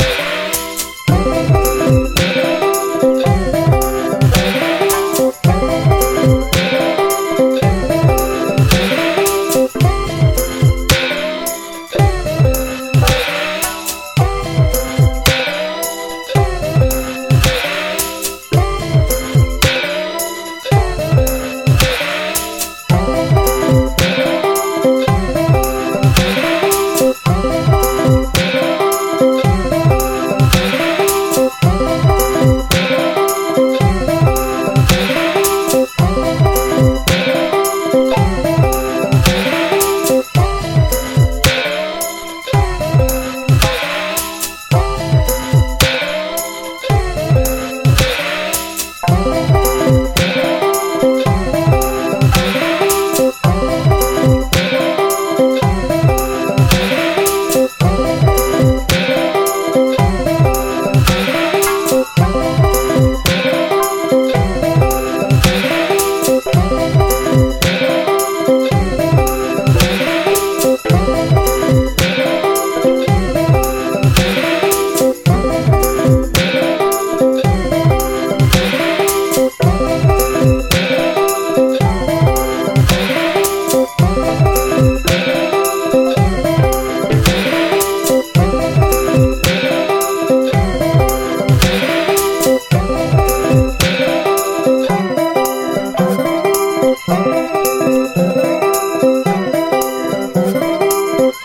Yeah.